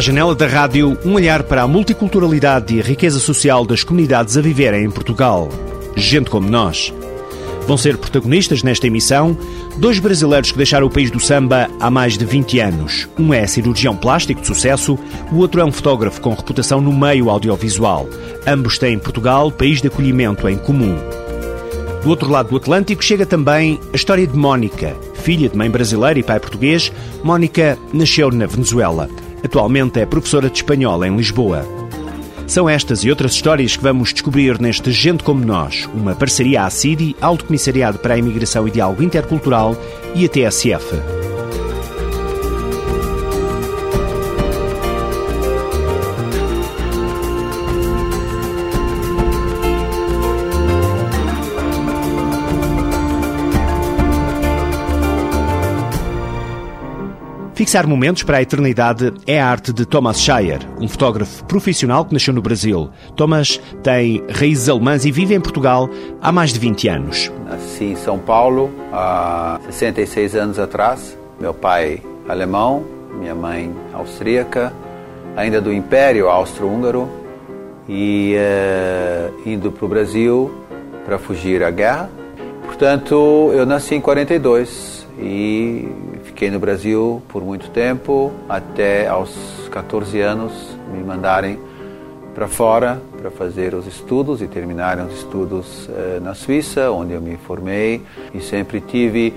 À janela da rádio, um olhar para a multiculturalidade e a riqueza social das comunidades a viverem em Portugal. Gente como nós. Vão ser protagonistas nesta emissão dois brasileiros que deixaram o país do samba há mais de 20 anos. Um é cirurgião plástico de sucesso, o outro é um fotógrafo com reputação no meio audiovisual. Ambos têm Portugal, país de acolhimento em comum. Do outro lado do Atlântico chega também a história de Mónica. Filha de mãe brasileira e pai português, Mónica nasceu na Venezuela. Atualmente é professora de espanhol em Lisboa. São estas e outras histórias que vamos descobrir neste Gente Como Nós, uma parceria à CIDI, Alto Comissariado para a Imigração e Diálogo Intercultural e a TSF. Fixar momentos para a eternidade é a arte de Thomas Shire, um fotógrafo profissional que nasceu no Brasil. Thomas tem raízes alemãs e vive em Portugal há mais de 20 anos. Nasci em São Paulo há 66 anos atrás. Meu pai alemão, minha mãe austríaca, ainda do Império Austro-Húngaro, e uh, indo para o Brasil para fugir à guerra. Portanto, eu nasci em 42 e Fiquei no Brasil por muito tempo, até aos 14 anos me mandarem para fora para fazer os estudos e terminarem os estudos eh, na Suíça, onde eu me formei e sempre tive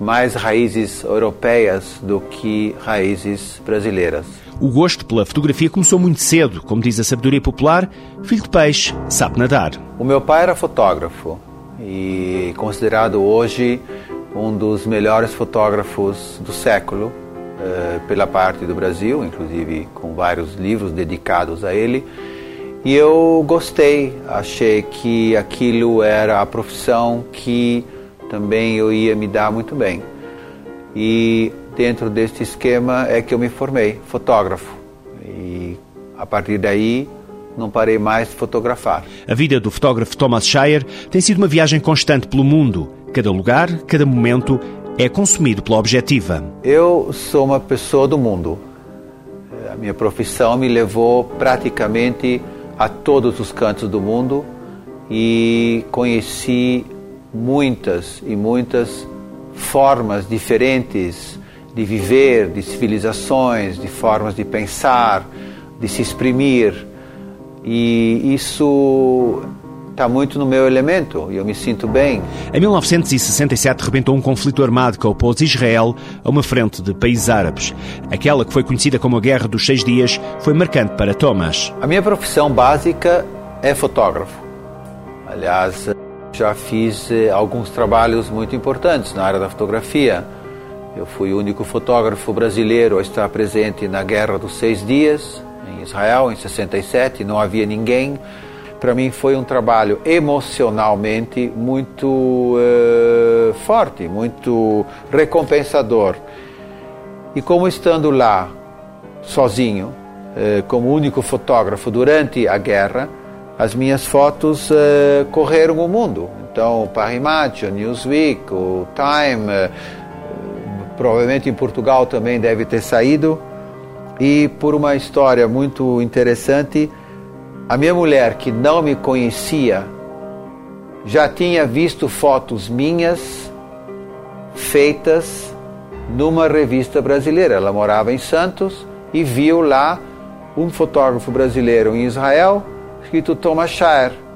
mais raízes europeias do que raízes brasileiras. O gosto pela fotografia começou muito cedo, como diz a sabedoria popular, filho de peixe, sabe nadar. O meu pai era fotógrafo e considerado hoje um dos melhores fotógrafos do século uh, pela parte do Brasil, inclusive com vários livros dedicados a ele. E eu gostei, achei que aquilo era a profissão que também eu ia me dar muito bem. E dentro deste esquema é que eu me formei, fotógrafo. E a partir daí não parei mais de fotografar. A vida do fotógrafo Thomas Shire tem sido uma viagem constante pelo mundo. Cada lugar, cada momento é consumido pela objetiva. Eu sou uma pessoa do mundo. A minha profissão me levou praticamente a todos os cantos do mundo e conheci muitas e muitas formas diferentes de viver, de civilizações, de formas de pensar, de se exprimir. E isso está muito no meu elemento e eu me sinto bem. Em 1967 rebentou um conflito armado que opôs Israel a uma frente de países árabes. Aquela que foi conhecida como a Guerra dos Seis Dias foi marcante para Thomas. A minha profissão básica é fotógrafo. Aliás, já fiz eh, alguns trabalhos muito importantes na área da fotografia. Eu fui o único fotógrafo brasileiro a estar presente na Guerra dos Seis Dias, em Israel, em 67. Não havia ninguém para mim foi um trabalho emocionalmente muito uh, forte, muito recompensador. E como estando lá sozinho, uh, como único fotógrafo durante a guerra, as minhas fotos uh, correram o mundo. Então, o Paris Match, o Newsweek, o Time, provavelmente em Portugal também deve ter saído. E por uma história muito interessante, a minha mulher, que não me conhecia, já tinha visto fotos minhas feitas numa revista brasileira. Ela morava em Santos e viu lá um fotógrafo brasileiro em Israel, escrito Thomas Shire.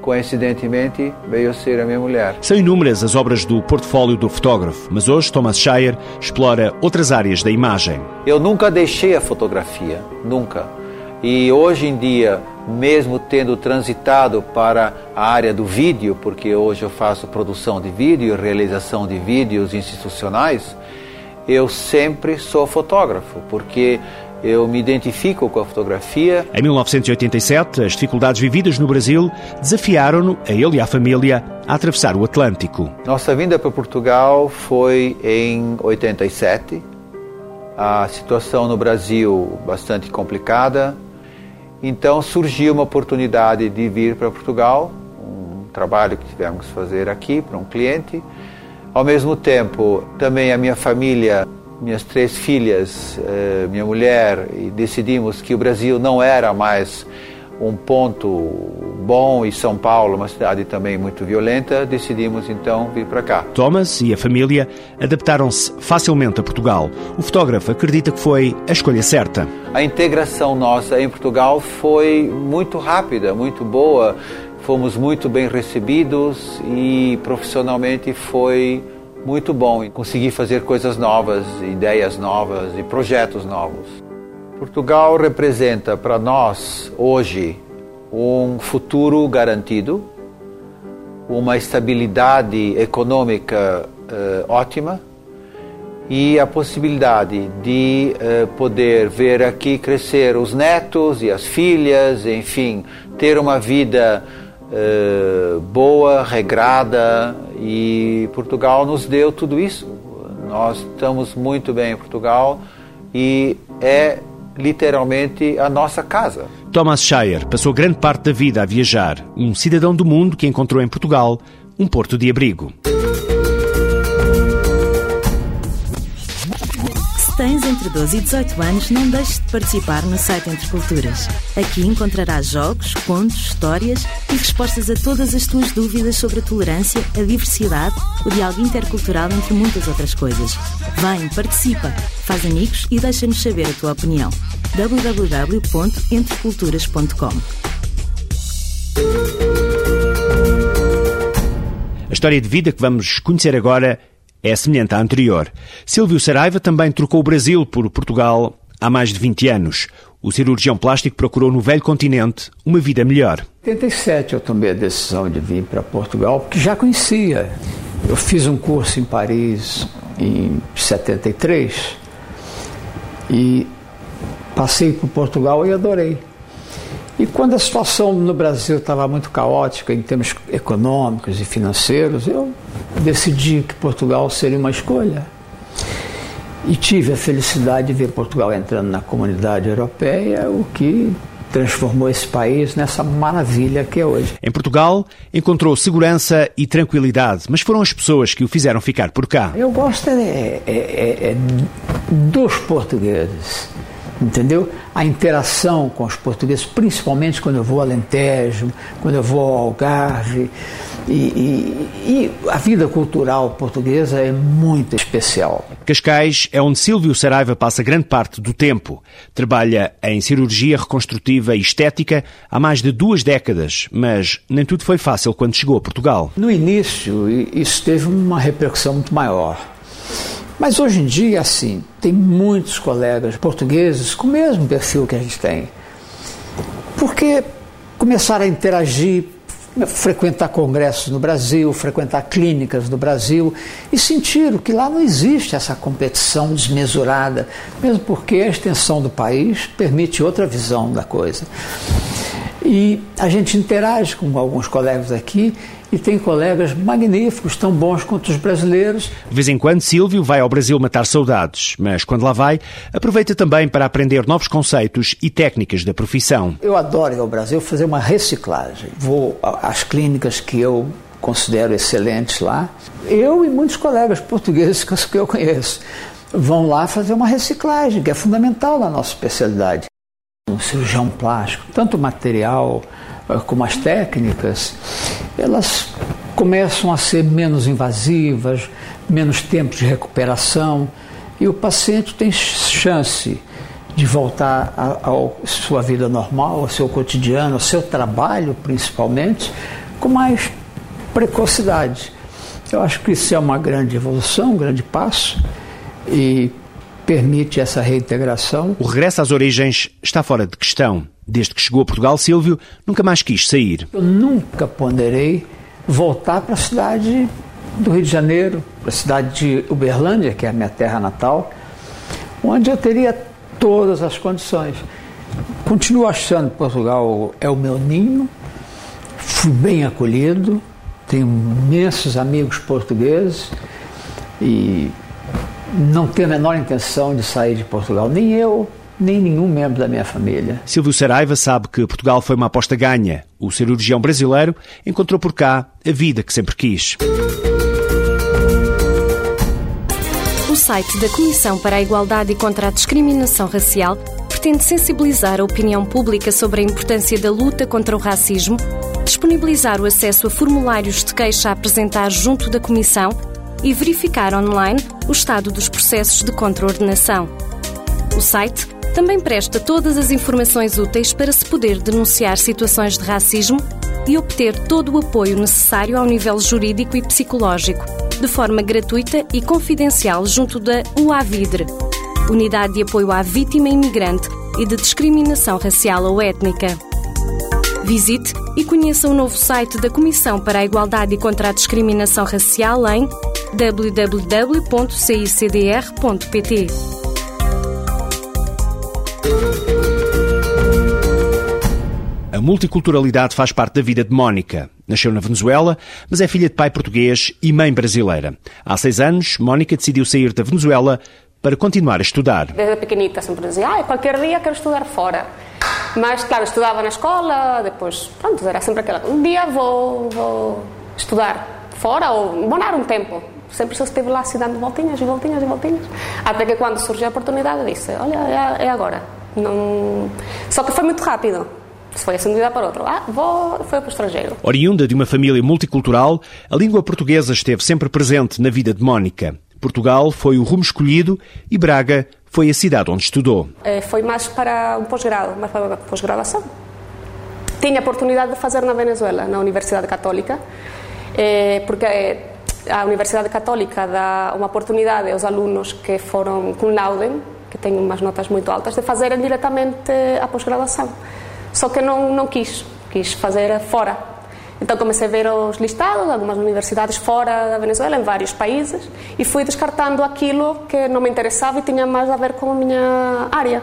Coincidentemente, veio ser a minha mulher. São inúmeras as obras do portfólio do fotógrafo, mas hoje Thomas Shire explora outras áreas da imagem. Eu nunca deixei a fotografia, nunca. E hoje em dia, mesmo tendo transitado para a área do vídeo, porque hoje eu faço produção de vídeo, realização de vídeos institucionais, eu sempre sou fotógrafo, porque eu me identifico com a fotografia. Em 1987, as dificuldades vividas no Brasil desafiaram-no, a ele e à família, a atravessar o Atlântico. Nossa vinda para Portugal foi em 87. A situação no Brasil bastante complicada, então surgiu uma oportunidade de vir para Portugal, um trabalho que tivemos que fazer aqui para um cliente. Ao mesmo tempo, também a minha família minhas três filhas, eh, minha mulher, decidimos que o Brasil não era mais um ponto bom e São Paulo, uma cidade também muito violenta, decidimos então vir para cá. Thomas e a família adaptaram-se facilmente a Portugal. O fotógrafo acredita que foi a escolha certa. A integração nossa em Portugal foi muito rápida, muito boa. Fomos muito bem recebidos e profissionalmente foi muito bom. Consegui fazer coisas novas, ideias novas e projetos novos. Portugal representa para nós hoje um futuro garantido, uma estabilidade econômica uh, ótima e a possibilidade de uh, poder ver aqui crescer os netos e as filhas, enfim, ter uma vida uh, boa, regrada e Portugal nos deu tudo isso. Nós estamos muito bem em Portugal e é literalmente a nossa casa. Thomas Shire passou grande parte da vida a viajar, um cidadão do mundo que encontrou em Portugal um porto de abrigo. Tens entre 12 e 18 anos, não deixes de participar no site Entre Culturas. Aqui encontrarás jogos, contos, histórias e respostas a todas as tuas dúvidas sobre a tolerância, a diversidade, o diálogo intercultural, entre muitas outras coisas. Vem, participa, faz amigos e deixa-nos saber a tua opinião. www.entreculturas.com A história de vida que vamos conhecer agora é semelhante à anterior. Silvio Saraiva também trocou o Brasil por Portugal há mais de 20 anos. O cirurgião plástico procurou no velho continente uma vida melhor. Em 87 eu tomei a decisão de vir para Portugal, porque já conhecia. Eu fiz um curso em Paris em 73 e passei por Portugal e adorei. E quando a situação no Brasil estava muito caótica em termos econômicos e financeiros, eu decidi que Portugal seria uma escolha. E tive a felicidade de ver Portugal entrando na comunidade europeia, o que transformou esse país nessa maravilha que é hoje. Em Portugal, encontrou segurança e tranquilidade, mas foram as pessoas que o fizeram ficar por cá. Eu gosto é, é, é, é dos portugueses entendeu? A interação com os portugueses, principalmente quando eu vou ao Alentejo, quando eu vou ao Algarve. E, e, e, a vida cultural portuguesa é muito especial. Cascais é onde Silvio Saraiva passa grande parte do tempo. Trabalha em cirurgia reconstrutiva e estética há mais de duas décadas, mas nem tudo foi fácil quando chegou a Portugal. No início, isso teve uma repercussão muito maior mas hoje em dia, assim, tem muitos colegas portugueses com o mesmo perfil que a gente tem. Porque começaram a interagir, frequentar congressos no Brasil, frequentar clínicas no Brasil e sentiram que lá não existe essa competição desmesurada, mesmo porque a extensão do país permite outra visão da coisa. E a gente interage com alguns colegas aqui e tem colegas magníficos, tão bons quanto os brasileiros. De vez em quando, Silvio vai ao Brasil matar saudades, mas quando lá vai, aproveita também para aprender novos conceitos e técnicas da profissão. Eu adoro ir ao Brasil fazer uma reciclagem. Vou às clínicas que eu considero excelentes lá. Eu e muitos colegas portugueses que eu conheço vão lá fazer uma reciclagem, que é fundamental na nossa especialidade. Um cirurgião plástico, tanto material como as técnicas, elas começam a ser menos invasivas, menos tempo de recuperação e o paciente tem chance de voltar à sua vida normal, ao seu cotidiano, ao seu trabalho principalmente, com mais precocidade. Eu acho que isso é uma grande evolução, um grande passo e permite essa reintegração. O regresso às origens está fora de questão. Desde que chegou a Portugal, Silvio nunca mais quis sair. Eu nunca ponderei voltar para a cidade do Rio de Janeiro, para a cidade de Uberlândia, que é a minha terra natal, onde eu teria todas as condições. Continuo achando que Portugal é o meu ninho, fui bem acolhido, tenho imensos amigos portugueses e não tenho a menor intenção de sair de Portugal, nem eu, nem nenhum membro da minha família. Silvio Saraiva sabe que Portugal foi uma aposta ganha. O cirurgião brasileiro encontrou por cá a vida que sempre quis. site da Comissão para a Igualdade e contra a Discriminação Racial pretende sensibilizar a opinião pública sobre a importância da luta contra o racismo, disponibilizar o acesso a formulários de queixa a apresentar junto da Comissão e verificar online o estado dos processos de contraordenação. O site também presta todas as informações úteis para se poder denunciar situações de racismo e obter todo o apoio necessário ao nível jurídico e psicológico, de forma gratuita e confidencial junto da UAVIDRE, Unidade de Apoio à Vítima Imigrante e de Discriminação Racial ou Étnica. Visite e conheça o novo site da Comissão para a Igualdade e contra a Discriminação Racial em www.cicdr.pt. A multiculturalidade faz parte da vida de Mónica. Nasceu na Venezuela, mas é filha de pai português e mãe brasileira. Há seis anos, Mónica decidiu sair da Venezuela para continuar a estudar. Desde pequenita sempre dizia, ah, qualquer dia quero estudar fora. Mas, claro, estudava na escola, depois, pronto, era sempre aquela, um dia vou, vou estudar fora ou morar um tempo. Sempre só estive lá assim dando voltinhas e voltinhas e voltinhas. Até que quando surgiu a oportunidade disse, olha, é, é agora. Não... Só que foi muito rápido. Foi assim de um dia para outro. Ah, vou, foi para o estrangeiro. Oriunda de uma família multicultural, a língua portuguesa esteve sempre presente na vida de Mónica. Portugal foi o rumo escolhido e Braga foi a cidade onde estudou. Eh, foi mais para um pós-grado, mais para a pós-graduação. Tinha a oportunidade de fazer na Venezuela, na Universidade Católica, eh, porque a Universidade Católica dá uma oportunidade aos alunos que foram com laude, que têm umas notas muito altas, de fazerem diretamente a pós-graduação. Só que não, não quis, quis fazer fora. Então comecei a ver os listados, algumas universidades fora da Venezuela, em vários países, e fui descartando aquilo que não me interessava e tinha mais a ver com a minha área.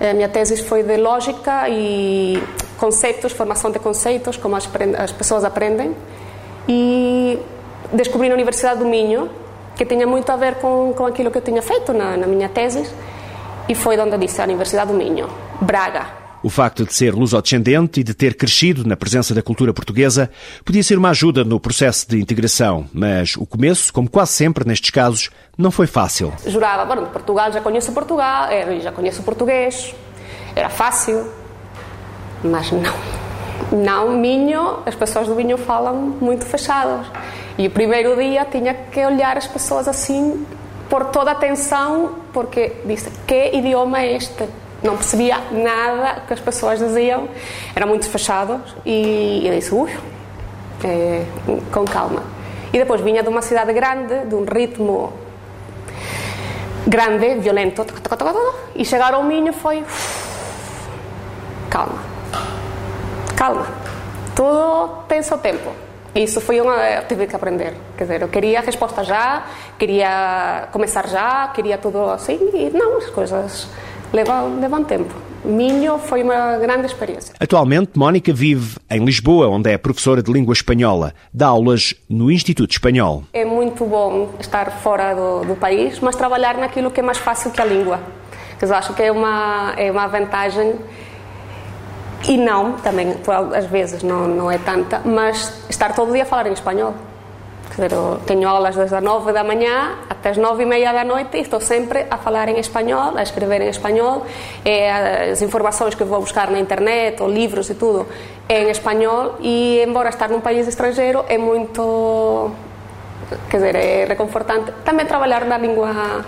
A minha tese foi de lógica e conceitos, formação de conceitos, como as, as pessoas aprendem. E descobri na Universidade do Minho que tinha muito a ver com, com aquilo que eu tinha feito na, na minha tese, e foi onde disse a Universidade do Minho, Braga. O facto de ser lusodescendente e de ter crescido na presença da cultura portuguesa podia ser uma ajuda no processo de integração, mas o começo, como quase sempre nestes casos, não foi fácil. Jurava, bueno, Portugal já conheço Portugal, eh, já conheço português, era fácil, mas não. Não, Minho, as pessoas do Minho falam muito fechadas. E o primeiro dia tinha que olhar as pessoas assim, por toda a atenção, porque disse: que idioma é este? não percebia nada que as pessoas diziam, eram muito fechados e eu disse, ui, é, com calma. E depois vinha de uma cidade grande, de um ritmo grande, violento, e chegar ao Minho foi calma, calma, tudo tem seu tempo. Isso foi uma. Eu tive que aprender. Quer dizer, eu queria a resposta já, queria começar já, queria tudo assim, e não, as coisas leva, leva um tempo. Minho foi uma grande experiência. Atualmente, Mónica vive em Lisboa, onde é professora de língua espanhola. Dá aulas no Instituto Espanhol. É muito bom estar fora do, do país, mas trabalhar naquilo que é mais fácil que a língua. Eu acho que é uma, é uma vantagem e não, também às vezes não, não é tanta, mas estar todo dia a falar em espanhol. Quer dizer, tenho aulas desde as 9 da manhã até as 9 e meia da noite e estou sempre a falar em espanhol, a escrever em espanhol. É, as informações que vou buscar na internet, ou livros e tudo, é em espanhol. E, embora estar num país estrangeiro, é muito. Quer dizer, é reconfortante também trabalhar na língua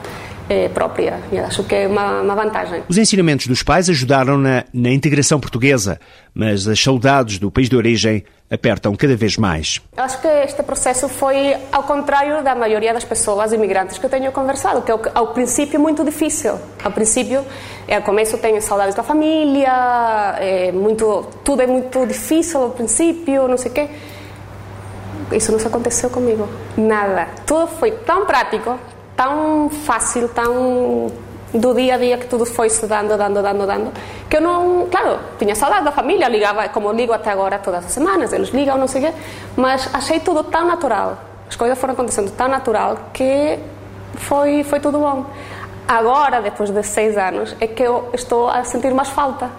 própria. E acho que é uma, uma, vantagem. Os ensinamentos dos pais ajudaram na, na integração portuguesa, mas as saudades do país de origem apertam cada vez mais. Acho que este processo foi ao contrário da maioria das pessoas imigrantes que eu tenho conversado, que ao princípio é muito difícil. Ao princípio, ao começo tenho saudades da família, é muito, tudo é muito difícil ao princípio, não sei o quê. Isso não aconteceu comigo. Nada. Tudo foi tão prático, tão fácil, tão do dia a dia que tudo foi se dando, dando, dando, dando, que eu não, claro, tinha saudade da família, ligava, como ligo até agora todas as semanas, eles ligam, não sei o quê, mas achei tudo tão natural, as coisas foram acontecendo tão natural que foi, foi tudo bom. Agora, depois de seis anos, é que eu estou a sentir mais falta.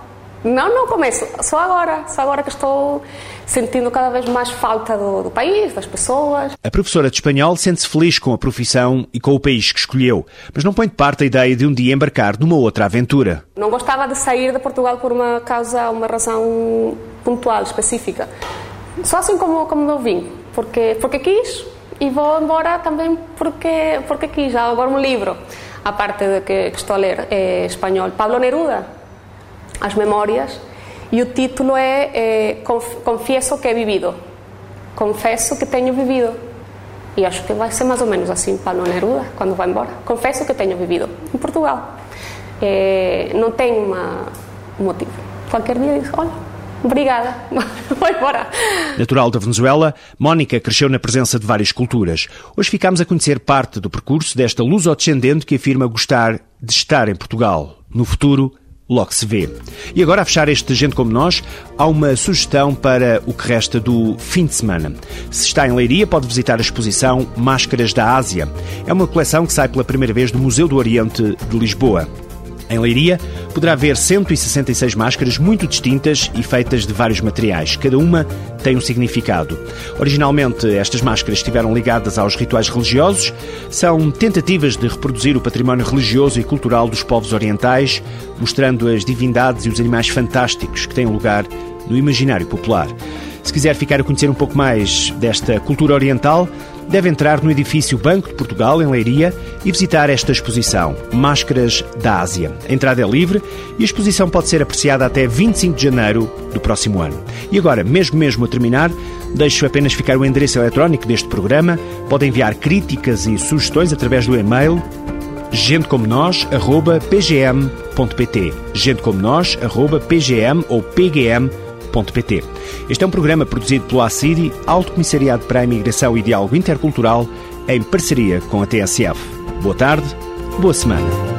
Não, não começo. Só agora. Só agora que estou sentindo cada vez mais falta do, do país, das pessoas. A professora de espanhol sente-se feliz com a profissão e com o país que escolheu, mas não põe de parte a ideia de um dia embarcar numa outra aventura. Não gostava de sair de Portugal por uma causa, uma razão pontual, específica. Só assim como, como eu vim. Porque, porque quis e vou embora também porque, porque quis. Agora um livro, a parte de que, que estou a ler, é espanhol. Pablo Neruda, As Memórias e o título é, é Confieso que he vivido. Confesso que tenho vivido. E acho que vai ser mais ou menos assim Paulo Neruda, quando vai embora. Confesso que tenho vivido em Portugal. É, não tem uma, um motivo. Qualquer dia diz, olha, obrigada, vou embora. Natural da Venezuela, Mónica cresceu na presença de várias culturas. Hoje ficamos a conhecer parte do percurso desta luso-descendente que afirma gostar de estar em Portugal. No futuro, logo se vê. E agora, a fechar este Gente Como Nós, há uma sugestão para o que resta do fim de semana. Se está em Leiria, pode visitar a exposição Máscaras da Ásia. É uma coleção que sai pela primeira vez do Museu do Oriente de Lisboa. Em Leiria, poderá ver 166 máscaras muito distintas e feitas de vários materiais. Cada uma tem um significado. Originalmente, estas máscaras estiveram ligadas aos rituais religiosos. São tentativas de reproduzir o património religioso e cultural dos povos orientais, mostrando as divindades e os animais fantásticos que têm lugar no imaginário popular. Se quiser ficar a conhecer um pouco mais desta cultura oriental, deve entrar no edifício Banco de Portugal, em Leiria, e visitar esta exposição, Máscaras da Ásia. A entrada é livre e a exposição pode ser apreciada até 25 de janeiro do próximo ano. E agora, mesmo mesmo a terminar, deixo apenas ficar o endereço eletrónico deste programa. Pode enviar críticas e sugestões através do e-mail gentecomonos.pgm.pt gentecomonos.pgm ou pgm.pt este é um programa produzido pelo ACIDI, Alto Comissariado para a Imigração e Diálogo Intercultural, em parceria com a TSF. Boa tarde, boa semana.